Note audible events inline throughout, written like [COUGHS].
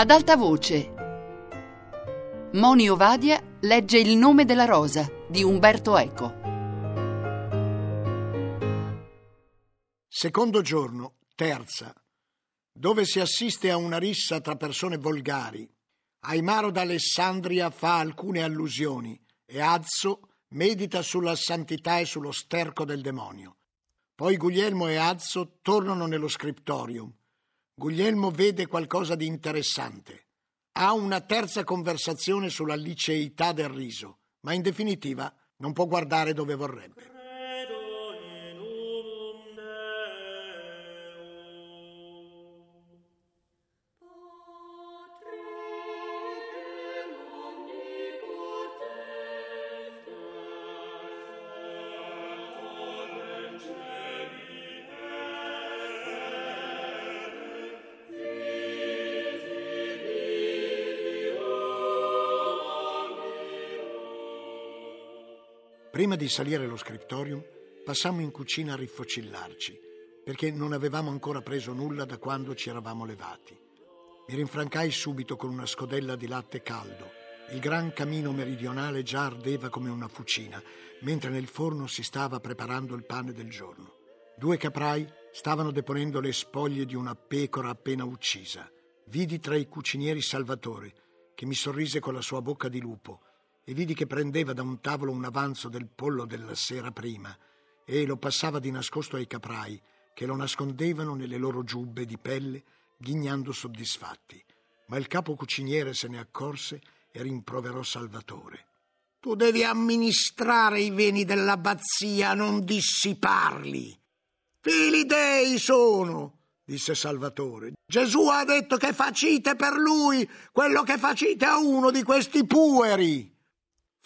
Ad alta voce. Moni Ovadia legge Il nome della rosa di Umberto Eco. Secondo giorno, terza, dove si assiste a una rissa tra persone volgari. Aimaro d'Alessandria fa alcune allusioni e Azzo medita sulla santità e sullo sterco del demonio. Poi Guglielmo e Azzo tornano nello scriptorium. Guglielmo vede qualcosa di interessante. Ha una terza conversazione sulla liceità del riso, ma in definitiva non può guardare dove vorrebbe. Prima di salire allo scriptorium, passammo in cucina a rifocillarci, perché non avevamo ancora preso nulla da quando ci eravamo levati. Mi rinfrancai subito con una scodella di latte caldo. Il gran camino meridionale già ardeva come una fucina, mentre nel forno si stava preparando il pane del giorno. Due caprai stavano deponendo le spoglie di una pecora appena uccisa. Vidi tra i cucinieri Salvatore, che mi sorrise con la sua bocca di lupo, e vidi che prendeva da un tavolo un avanzo del pollo della sera prima e lo passava di nascosto ai caprai che lo nascondevano nelle loro giubbe di pelle ghignando soddisfatti. Ma il capo cuciniere se ne accorse e rimproverò Salvatore. Tu devi amministrare i veni dell'abbazia, non dissiparli. Fili dei sono, disse Salvatore. Gesù ha detto che facite per lui quello che facite a uno di questi pueri.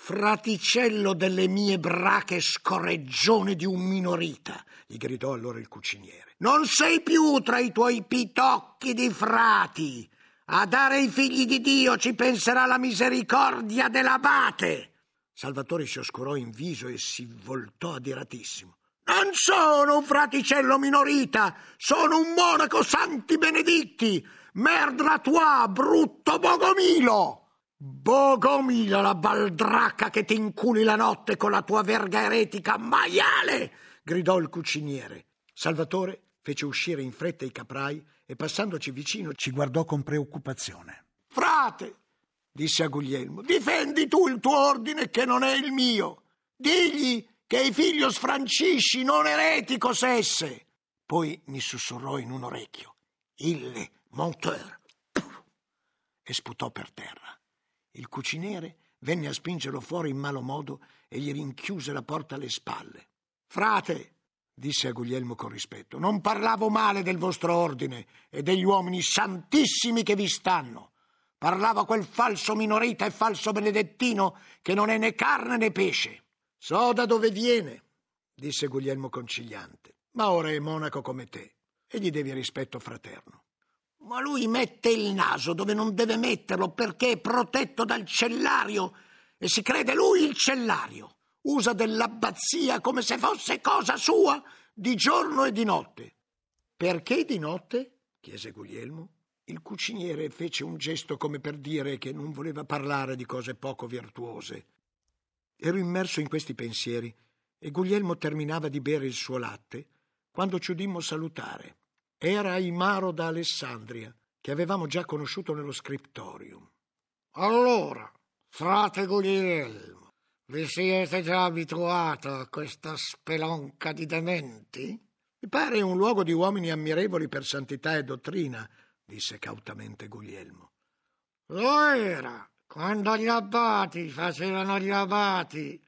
Fraticello delle mie brache scorreggione di un minorita, gli gridò allora il cuciniere. Non sei più tra i tuoi pitocchi di frati. A dare i figli di Dio ci penserà la misericordia dell'abate. Salvatore si oscurò in viso e si voltò adiratissimo. Non sono un fraticello minorita, sono un monaco santi beneditti. Merdra tua, brutto bogomilo! Bogomila la baldracca che ti inculi la notte con la tua verga eretica maiale! gridò il cuciniere. Salvatore fece uscire in fretta i caprai e passandoci vicino ci guardò con preoccupazione. Frate, disse a Guglielmo, difendi tu il tuo ordine che non è il mio. Digli che il figlio sfrancisci non eretico sesse. Poi mi sussurrò in un orecchio. Ille monteur. [COUGHS] E sputò per terra. Il cuciniere venne a spingerlo fuori in malo modo e gli rinchiuse la porta alle spalle. Frate, disse a Guglielmo con rispetto, non parlavo male del vostro ordine e degli uomini santissimi che vi stanno. Parlavo a quel falso minorita e falso benedettino che non è né carne né pesce. So da dove viene, disse Guglielmo conciliante, ma ora è monaco come te e gli devi rispetto fraterno. Ma lui mette il naso dove non deve metterlo perché è protetto dal cellario e si crede lui il cellario. Usa dell'abbazia come se fosse cosa sua di giorno e di notte. Perché di notte? chiese Guglielmo. Il cuciniere fece un gesto come per dire che non voleva parlare di cose poco virtuose. Ero immerso in questi pensieri e Guglielmo terminava di bere il suo latte quando ci udimmo salutare. Era Aimaro da Alessandria, che avevamo già conosciuto nello scriptorium. Allora, frate Guglielmo, vi siete già abituato a questa spelonca di dementi? Mi pare un luogo di uomini ammirevoli per santità e dottrina, disse cautamente Guglielmo. Lo era, quando gli abbati facevano gli abbati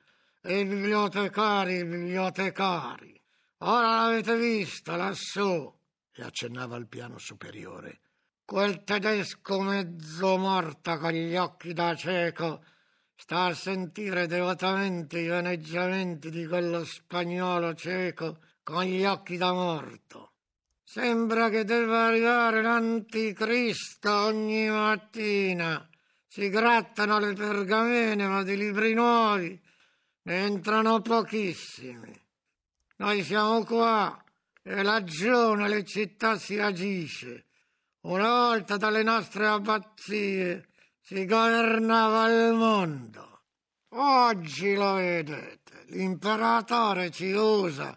e i bibliotecari i bibliotecari. Ora l'avete vista lassù, e accennava al piano superiore. Quel tedesco mezzo morto con gli occhi da cieco sta a sentire devotamente i vaneggiamenti di quello spagnolo cieco con gli occhi da morto. Sembra che debba arrivare l'anticristo ogni mattina. Si grattano le pergamene, ma di libri nuovi ne entrano pochissimi. Noi siamo qua e laggiù nelle città si agisce. Una volta dalle nostre abbazie si governava il mondo. Oggi lo vedete, l'imperatore ci usa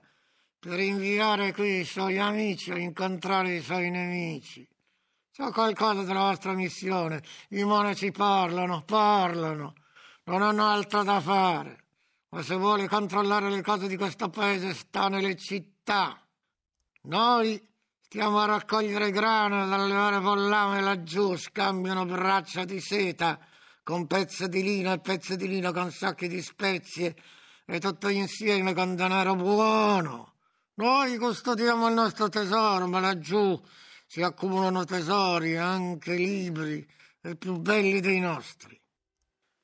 per inviare qui i suoi amici a incontrare i suoi nemici. So qualcosa della vostra missione. I monaci parlano, parlano, non hanno altro da fare. Ma se vuole controllare le cose di questo paese sta nelle città. Noi stiamo a raccogliere grano dalle ore pollame laggiù, scambiano braccia di seta con pezzi di lino e pezzi di lino con sacchi di spezie e tutto insieme con denaro buono. Noi custodiamo il nostro tesoro, ma laggiù si accumulano tesori, anche libri, e più belli dei nostri.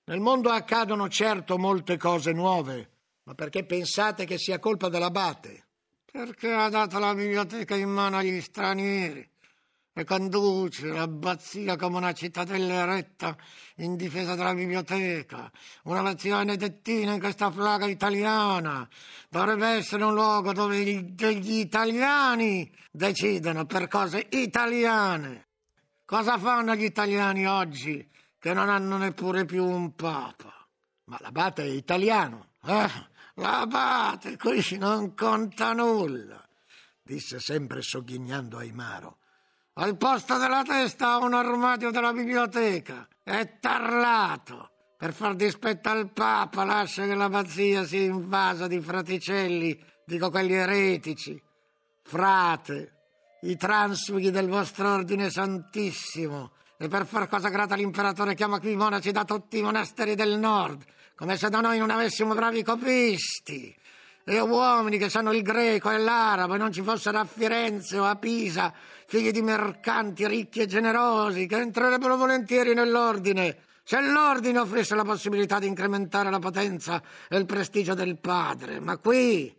Nel mondo accadono certo molte cose nuove, ma perché pensate che sia colpa dell'abate? Perché ha dato la biblioteca in mano agli stranieri e conduce l'abbazia come una cittadella eretta in difesa della biblioteca, una nazione benedettina in questa plaga italiana. Dovrebbe essere un luogo dove gli italiani decidono per cose italiane. Cosa fanno gli italiani oggi che non hanno neppure più un papa? Ma l'abate è italiano. Eh, l'abate qui non conta nulla, disse sempre sogghignando Aimaro. Al posto della testa ha un armadio della biblioteca. È tarlato. Per far dispetto al Papa lascia che l'abbazia sia invasa di fraticelli, dico quelli eretici. Frate, i transfughi del vostro ordine santissimo. E per far cosa grata l'imperatore chiama qui i monaci da tutti i monasteri del nord, come se da noi non avessimo bravi copisti e uomini che sanno il greco e l'arabo e non ci fossero a Firenze o a Pisa figli di mercanti ricchi e generosi che entrerebbero volentieri nell'ordine se l'ordine offrisse la possibilità di incrementare la potenza e il prestigio del padre. Ma qui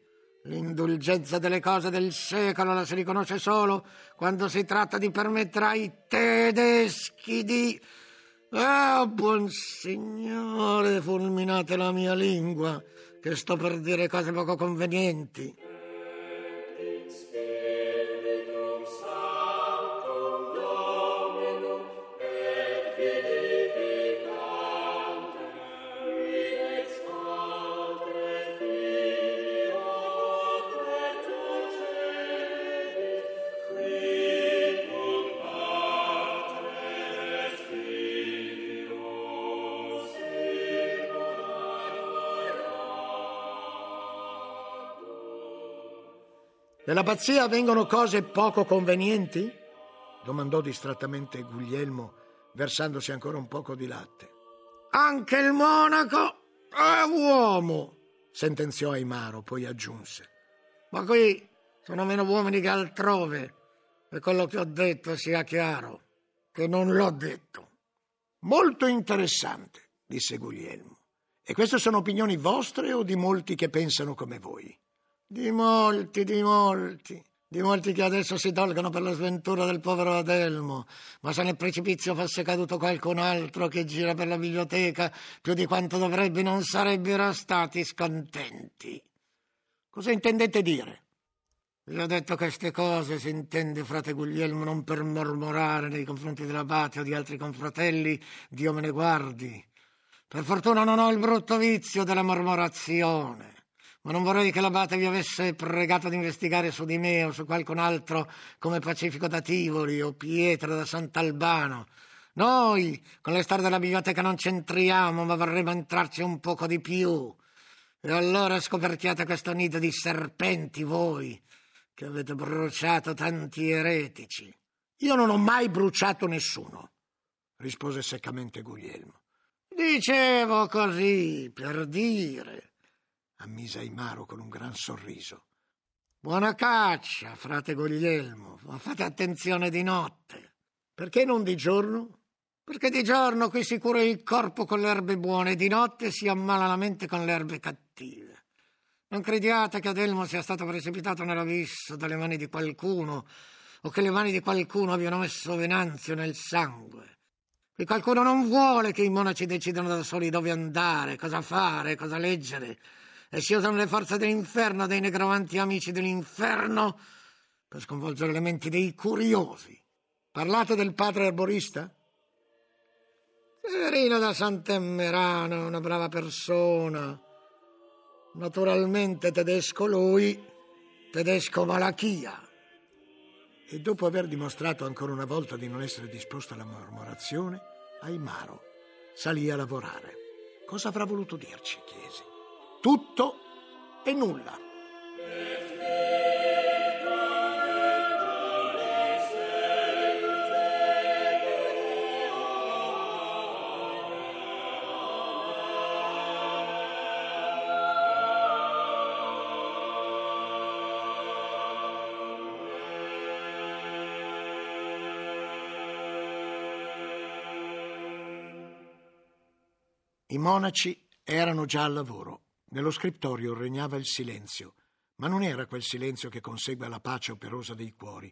l'indulgenza delle cose del secolo la si riconosce solo quando si tratta di permettere ai tedeschi di... Oh, buon signore, fulminate la mia lingua che sto per dire cose poco convenienti. Nella pazzia avvengono cose poco convenienti? domandò distrattamente Guglielmo, versandosi ancora un poco di latte. Anche il monaco è uomo, sentenziò Aimaro, poi aggiunse. Ma qui sono meno uomini che altrove, e quello che ho detto sia chiaro, che non l'ho detto. Molto interessante, disse Guglielmo. E queste sono opinioni vostre o di molti che pensano come voi? Di molti, di molti, di molti che adesso si dolgono per la sventura del povero Adelmo, ma se nel precipizio fosse caduto qualcun altro che gira per la biblioteca più di quanto dovrebbe, non sarebbero stati scontenti. Cosa intendete dire? Vi ho detto queste cose, si intende, frate Guglielmo, non per mormorare nei confronti dell'abate o di altri confratelli, Dio me ne guardi. Per fortuna non ho il brutto vizio della mormorazione ma non vorrei che l'abate vi avesse pregato di investigare su di me o su qualcun altro come Pacifico da Tivoli o Pietro da Sant'Albano. Noi con le storie della biblioteca non c'entriamo, ma vorremmo entrarci un poco di più. E allora scoperchiate questo nido di serpenti voi, che avete bruciato tanti eretici. Io non ho mai bruciato nessuno, rispose seccamente Guglielmo. Dicevo così, per dire ammise Aimaro con un gran sorriso. Buona caccia, frate Guglielmo, ma fate attenzione di notte. Perché non di giorno? Perché di giorno qui si cura il corpo con le erbe buone e di notte si ammala la mente con le erbe cattive. Non crediate che Adelmo sia stato precipitato nell'abisso dalle mani di qualcuno o che le mani di qualcuno abbiano messo venanzio nel sangue. Qui qualcuno non vuole che i monaci decidano da soli dove andare, cosa fare, cosa leggere e si usano le forze dell'inferno, dei negromanti amici dell'inferno, per sconvolgere le menti dei curiosi. Parlate del padre arborista? Severino da Sant'Emmerano, una brava persona. Naturalmente tedesco lui, tedesco Malachia. E dopo aver dimostrato ancora una volta di non essere disposto alla mormorazione, Aimaro salì a lavorare. Cosa avrà voluto dirci? chiesi. Tutto e nulla. I monaci erano già al lavoro. Nello scrittorio regnava il silenzio, ma non era quel silenzio che consegue la pace operosa dei cuori.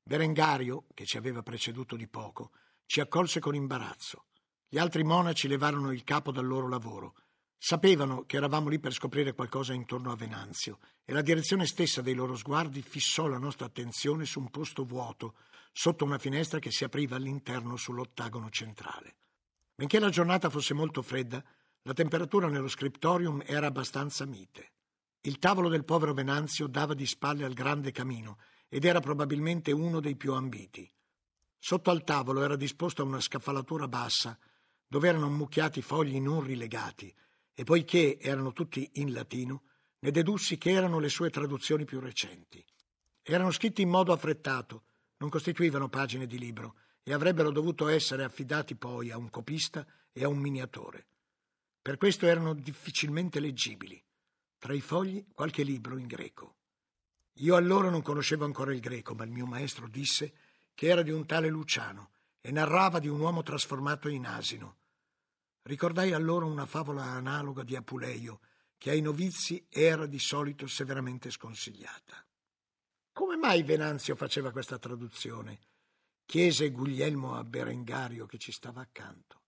Berengario, che ci aveva preceduto di poco, ci accolse con imbarazzo. Gli altri monaci levarono il capo dal loro lavoro. Sapevano che eravamo lì per scoprire qualcosa intorno a Venanzio e la direzione stessa dei loro sguardi fissò la nostra attenzione su un posto vuoto, sotto una finestra che si apriva all'interno sull'ottagono centrale. Benché la giornata fosse molto fredda, la temperatura nello scriptorium era abbastanza mite. Il tavolo del povero Venanzio dava di spalle al grande camino ed era probabilmente uno dei più ambiti. Sotto al tavolo era disposta una scaffalatura bassa dove erano ammucchiati fogli non rilegati e poiché erano tutti in latino, ne dedussi che erano le sue traduzioni più recenti. Erano scritti in modo affrettato, non costituivano pagine di libro e avrebbero dovuto essere affidati poi a un copista e a un miniatore. Per questo erano difficilmente leggibili. Tra i fogli qualche libro in greco. Io allora non conoscevo ancora il greco, ma il mio maestro disse che era di un tale Luciano e narrava di un uomo trasformato in asino. Ricordai allora una favola analoga di Apuleio, che ai novizi era di solito severamente sconsigliata. Come mai Venanzio faceva questa traduzione? chiese Guglielmo a Berengario che ci stava accanto.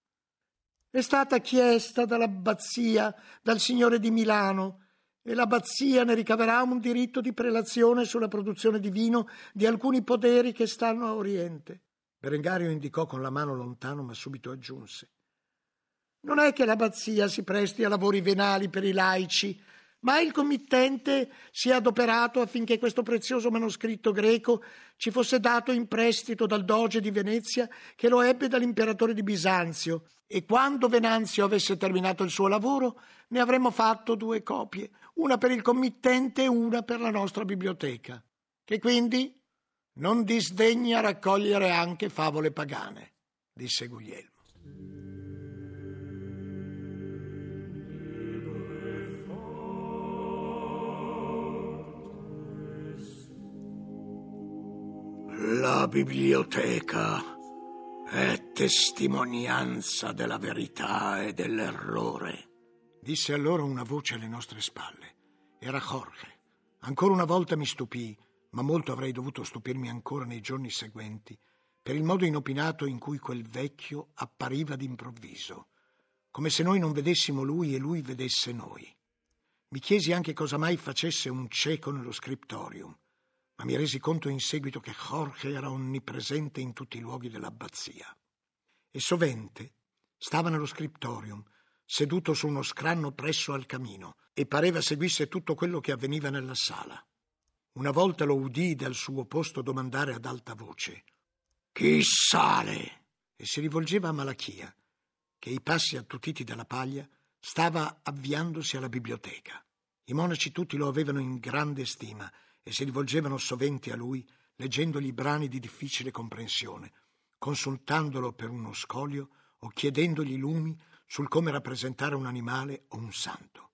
È stata chiesta dall'abbazia, dal signore di Milano, e l'abbazia ne ricaverà un diritto di prelazione sulla produzione di vino di alcuni poderi che stanno a Oriente. Berengario indicò con la mano lontano, ma subito aggiunse. Non è che l'abbazia si presti a lavori venali per i laici, ma il committente si è adoperato affinché questo prezioso manoscritto greco ci fosse dato in prestito dal doge di Venezia che lo ebbe dall'imperatore di Bisanzio e quando Venanzio avesse terminato il suo lavoro ne avremmo fatto due copie, una per il committente e una per la nostra biblioteca, che quindi non disdegna raccogliere anche favole pagane, disse Guglielmo. La biblioteca è testimonianza della verità e dell'errore, disse allora una voce alle nostre spalle. Era Jorge. Ancora una volta mi stupì, ma molto avrei dovuto stupirmi ancora nei giorni seguenti, per il modo inopinato in cui quel vecchio appariva d'improvviso, come se noi non vedessimo lui e lui vedesse noi. Mi chiesi anche cosa mai facesse un cieco nello scriptorium ma mi resi conto in seguito che Jorge era onnipresente in tutti i luoghi dell'abbazia. E sovente stava nello scriptorium, seduto su uno scranno presso al camino, e pareva seguisse tutto quello che avveniva nella sala. Una volta lo udii dal suo posto domandare ad alta voce Chi sale? e si rivolgeva a Malachia, che i passi attutiti dalla paglia stava avviandosi alla biblioteca. I monaci tutti lo avevano in grande stima e si rivolgevano soventi a lui leggendogli brani di difficile comprensione, consultandolo per uno scolio o chiedendogli lumi sul come rappresentare un animale o un santo.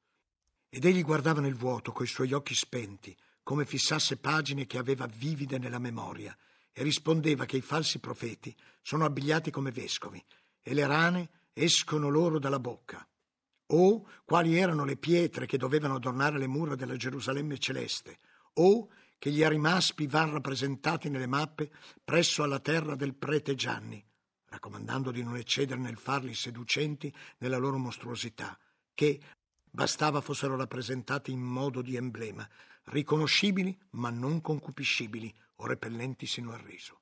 Ed egli guardava nel vuoto coi suoi occhi spenti, come fissasse pagine che aveva vivide nella memoria, e rispondeva che i falsi profeti sono abbigliati come vescovi e le rane escono loro dalla bocca. O quali erano le pietre che dovevano adornare le mura della Gerusalemme celeste, o che gli arimaspi van rappresentati nelle mappe presso alla terra del prete Gianni, raccomandando di non eccedere nel farli seducenti nella loro mostruosità, che bastava fossero rappresentati in modo di emblema, riconoscibili ma non concupiscibili o repellenti sino al riso.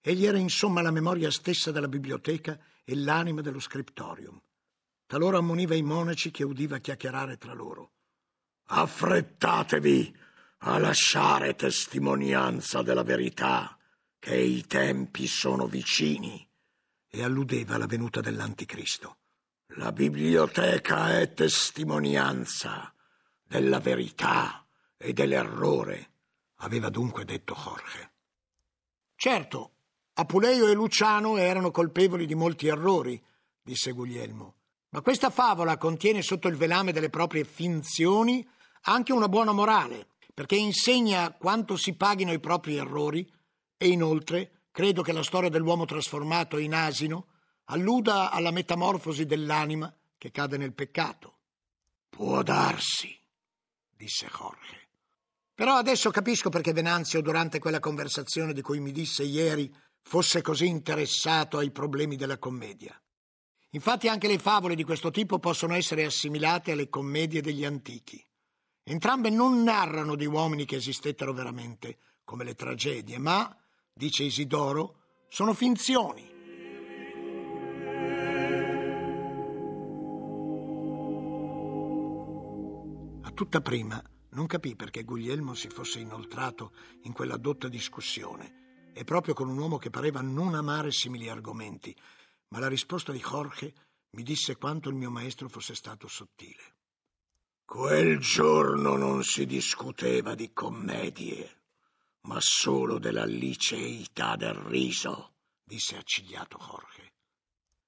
Egli era insomma la memoria stessa della biblioteca e l'anima dello scriptorium. Talora ammoniva i monaci che udiva chiacchierare tra loro. Affrettatevi a lasciare testimonianza della verità, che i tempi sono vicini. E alludeva alla venuta dell'Anticristo. La biblioteca è testimonianza della verità e dell'errore, aveva dunque detto Jorge. Certo, Apuleio e Luciano erano colpevoli di molti errori, disse Guglielmo, ma questa favola contiene sotto il velame delle proprie finzioni anche una buona morale, perché insegna quanto si paghino i propri errori e inoltre credo che la storia dell'uomo trasformato in asino alluda alla metamorfosi dell'anima che cade nel peccato. Può darsi, disse Jorge. Però adesso capisco perché Venanzio, durante quella conversazione di cui mi disse ieri, fosse così interessato ai problemi della commedia. Infatti anche le favole di questo tipo possono essere assimilate alle commedie degli antichi. Entrambe non narrano di uomini che esistettero veramente, come le tragedie, ma, dice Isidoro, sono finzioni. A tutta prima non capì perché Guglielmo si fosse inoltrato in quella dotta discussione, e proprio con un uomo che pareva non amare simili argomenti, ma la risposta di Jorge mi disse quanto il mio maestro fosse stato sottile. Quel giorno non si discuteva di commedie, ma solo della liceità del riso, disse accigliato Jorge.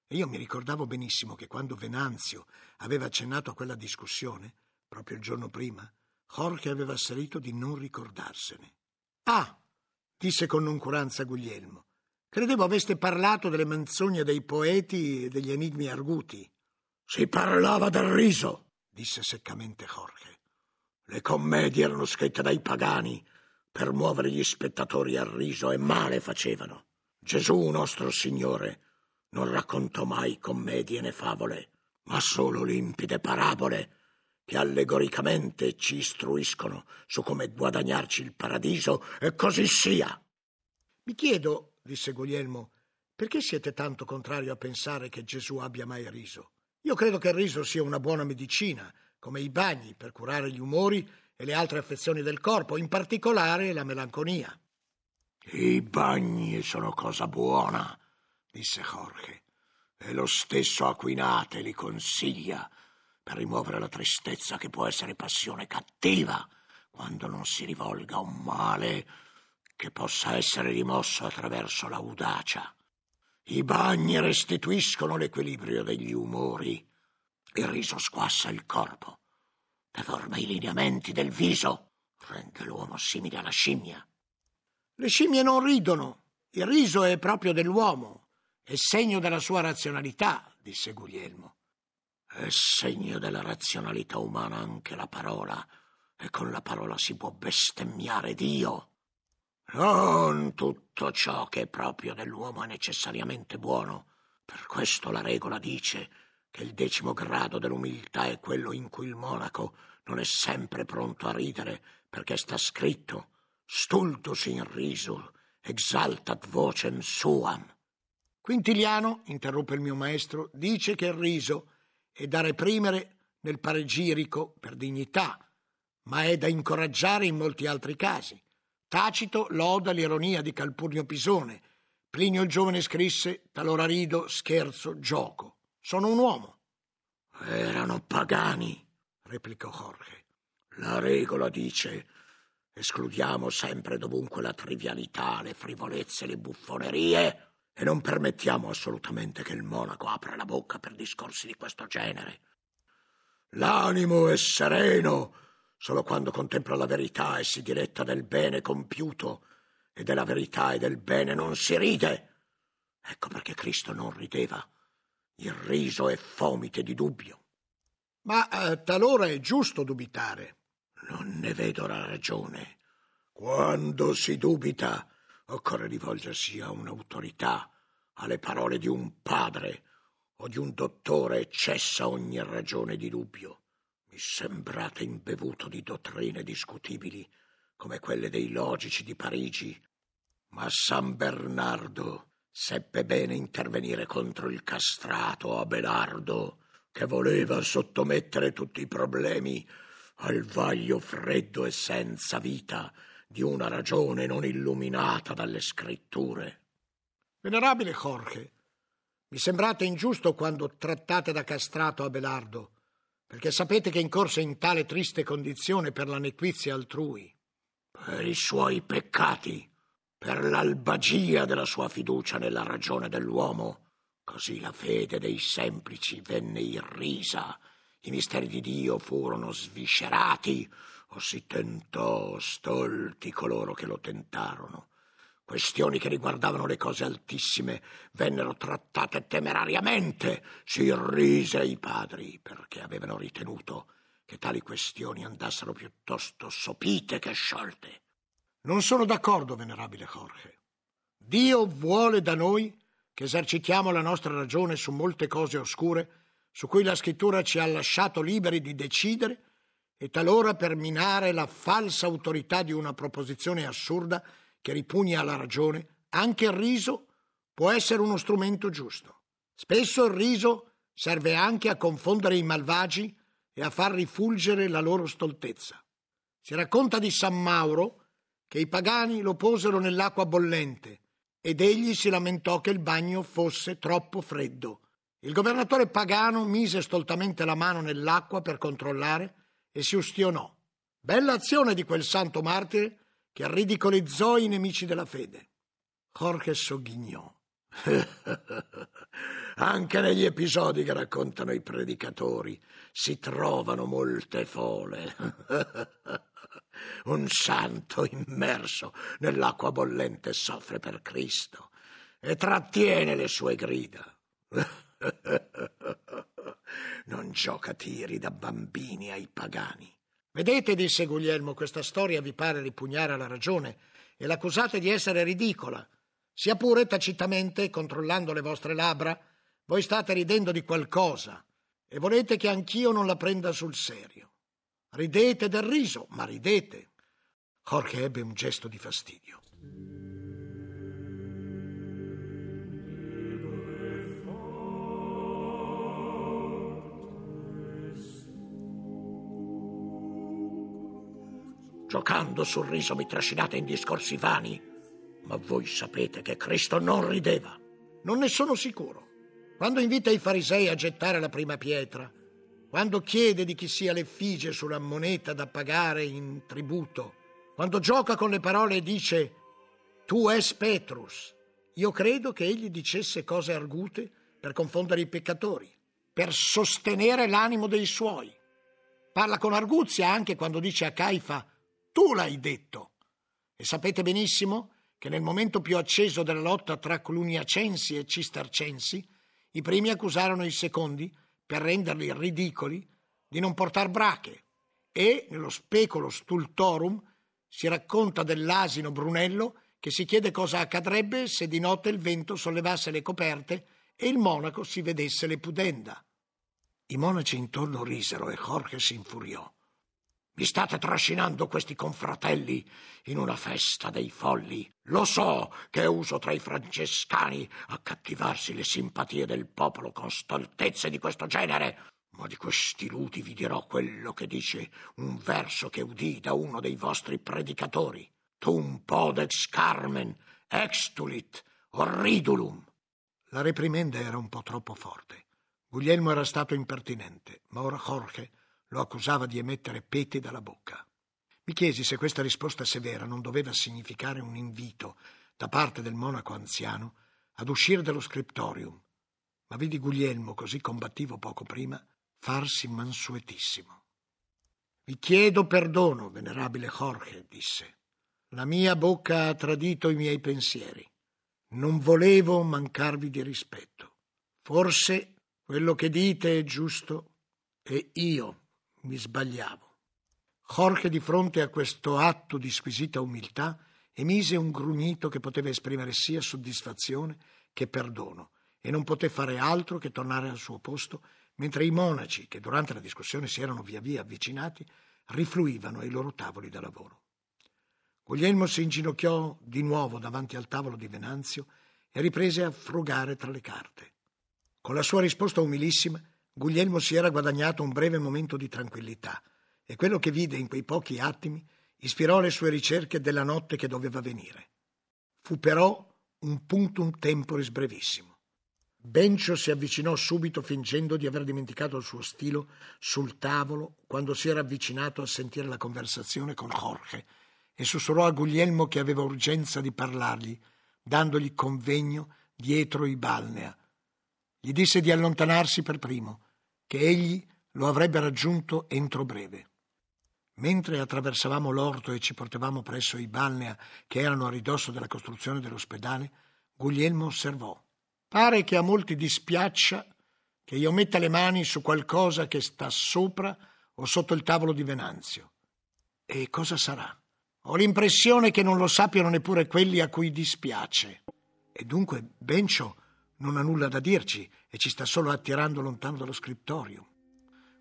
E io mi ricordavo benissimo che quando Venanzio aveva accennato a quella discussione, proprio il giorno prima, Jorge aveva asserito di non ricordarsene. Ah, disse con noncuranza Guglielmo, credevo aveste parlato delle menzogne dei poeti e degli enigmi arguti. Si parlava del riso, disse seccamente Jorge. Le commedie erano scritte dai pagani per muovere gli spettatori al riso e male facevano. Gesù, nostro Signore, non raccontò mai commedie né favole, ma solo limpide parabole che allegoricamente ci istruiscono su come guadagnarci il paradiso e così sia. Mi chiedo, disse Guglielmo, perché siete tanto contrario a pensare che Gesù abbia mai riso? Io credo che il riso sia una buona medicina, come i bagni per curare gli umori e le altre affezioni del corpo, in particolare la melanconia. I bagni sono cosa buona, disse Jorge, e lo stesso Aquinate li consiglia per rimuovere la tristezza che può essere passione cattiva quando non si rivolga a un male che possa essere rimosso attraverso l'audacia. I bagni restituiscono l'equilibrio degli umori. Il riso squassa il corpo, deforma i lineamenti del viso, rende l'uomo simile alla scimmia. Le scimmie non ridono. Il riso è proprio dell'uomo, è segno della sua razionalità, disse Guglielmo. È segno della razionalità umana anche la parola, e con la parola si può bestemmiare Dio. Non tutto ciò che è proprio dell'uomo è necessariamente buono. Per questo la regola dice che il decimo grado dell'umiltà è quello in cui il monaco non è sempre pronto a ridere, perché sta scritto stultus in riso, exaltat vocem suam. Quintiliano, interruppe il mio maestro, dice che il riso è da reprimere nel paregirico per dignità, ma è da incoraggiare in molti altri casi. Tacito loda l'ironia di Calpurnio Pisone. Plinio il giovane scrisse talora rido, scherzo, gioco. Sono un uomo. Erano pagani, replicò Jorge. La regola dice escludiamo sempre dovunque la trivialità, le frivolezze, le buffonerie e non permettiamo assolutamente che il monaco apra la bocca per discorsi di questo genere. L'animo è sereno solo quando contempla la verità e si diletta del bene compiuto, e della verità e del bene non si ride. Ecco perché Cristo non rideva. Il riso è fomite di dubbio. Ma eh, talora è giusto dubitare. Non ne vedo la ragione. Quando si dubita, occorre rivolgersi a un'autorità, alle parole di un padre o di un dottore e cessa ogni ragione di dubbio. Mi sembrate imbevuto di dottrine discutibili, come quelle dei logici di Parigi. Ma San Bernardo seppe bene intervenire contro il castrato Abelardo, che voleva sottomettere tutti i problemi al vaglio freddo e senza vita di una ragione non illuminata dalle scritture. Venerabile Jorge, mi sembrate ingiusto quando trattate da castrato Abelardo, perché sapete che incorse in tale triste condizione per la nequizia altrui. Per i suoi peccati, per l'albagia della sua fiducia nella ragione dell'uomo, così la fede dei semplici venne irrisa, i misteri di Dio furono sviscerati, o si tentò stolti coloro che lo tentarono Questioni che riguardavano le cose altissime vennero trattate temerariamente. Si irrise ai padri perché avevano ritenuto che tali questioni andassero piuttosto sopite che sciolte. Non sono d'accordo, venerabile Jorge. Dio vuole da noi che esercitiamo la nostra ragione su molte cose oscure su cui la scrittura ci ha lasciato liberi di decidere e talora per minare la falsa autorità di una proposizione assurda che ripugna alla ragione, anche il riso può essere uno strumento giusto. Spesso il riso serve anche a confondere i malvagi e a far rifulgere la loro stoltezza. Si racconta di San Mauro che i pagani lo posero nell'acqua bollente ed egli si lamentò che il bagno fosse troppo freddo. Il governatore pagano mise stoltamente la mano nell'acqua per controllare e si ustionò. Bella azione di quel santo martire che ridicolizzò i nemici della fede. Jorge sogghignò. [LAUGHS] Anche negli episodi che raccontano i predicatori si trovano molte fole. [LAUGHS] Un santo immerso nell'acqua bollente soffre per Cristo e trattiene le sue grida. [LAUGHS] Non gioca tiri da bambini ai pagani. Vedete, disse Guglielmo, questa storia vi pare ripugnare alla ragione e l'accusate di essere ridicola. Sia pure tacitamente, controllando le vostre labbra, voi state ridendo di qualcosa e volete che anch'io non la prenda sul serio. Ridete del riso, ma ridete. Jorge ebbe un gesto di fastidio. Giocando sul riso mi trascinate in discorsi vani, ma voi sapete che Cristo non rideva. Non ne sono sicuro. Quando invita i farisei a gettare la prima pietra, quando chiede di chi sia l'effigie sulla moneta da pagare in tributo, quando gioca con le parole e dice tu es Petrus, io credo che egli dicesse cose argute per confondere i peccatori, per sostenere l'animo dei suoi. Parla con arguzia anche quando dice a Caifa tu l'hai detto. E sapete benissimo che nel momento più acceso della lotta tra cluniacensi e cistercensi, i primi accusarono i secondi, per renderli ridicoli, di non portar brache. E, nello specolo stultorum, si racconta dell'asino Brunello che si chiede cosa accadrebbe se di notte il vento sollevasse le coperte e il monaco si vedesse le pudenda. I monaci intorno risero e Jorge si infuriò. Mi state trascinando questi confratelli in una festa dei folli. Lo so che è uso tra i francescani accattivarsi le simpatie del popolo con stoltezze di questo genere. Ma di questi ludi vi dirò quello che dice un verso che udì da uno dei vostri predicatori. Tum podex carmen extulit orridulum. La reprimenda era un po' troppo forte. Guglielmo era stato impertinente, ma ora Jorge lo accusava di emettere peti dalla bocca. Mi chiesi se questa risposta severa non doveva significare un invito da parte del monaco anziano ad uscire dallo scriptorium, ma vidi Guglielmo, così combattivo poco prima, farsi mansuetissimo. Vi chiedo perdono, venerabile Jorge, disse. La mia bocca ha tradito i miei pensieri. Non volevo mancarvi di rispetto. Forse quello che dite è giusto e io mi sbagliavo. Jorge, di fronte a questo atto di squisita umiltà, emise un grugnito che poteva esprimere sia soddisfazione che perdono e non poté fare altro che tornare al suo posto, mentre i monaci, che durante la discussione si erano via via avvicinati, rifluivano ai loro tavoli da lavoro. Guglielmo si inginocchiò di nuovo davanti al tavolo di Venanzio e riprese a frugare tra le carte. Con la sua risposta umilissima, Guglielmo si era guadagnato un breve momento di tranquillità e quello che vide in quei pochi attimi ispirò le sue ricerche della notte che doveva venire. Fu però un punctum temporis brevissimo. Bencio si avvicinò subito fingendo di aver dimenticato il suo stilo sul tavolo quando si era avvicinato a sentire la conversazione con Jorge e sussurrò a Guglielmo che aveva urgenza di parlargli, dandogli convegno dietro i balnea. Gli disse di allontanarsi per primo, che egli lo avrebbe raggiunto entro breve. Mentre attraversavamo l'orto e ci portavamo presso i balnea che erano a ridosso della costruzione dell'ospedale, Guglielmo osservò. Pare che a molti dispiaccia che io metta le mani su qualcosa che sta sopra o sotto il tavolo di Venanzio. E cosa sarà? Ho l'impressione che non lo sappiano neppure quelli a cui dispiace. E dunque Bencio non ha nulla da dirci e ci sta solo attirando lontano dallo scrittorio.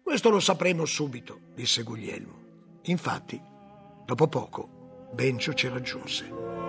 Questo lo sapremo subito, disse Guglielmo. Infatti, dopo poco, Bencio ci raggiunse.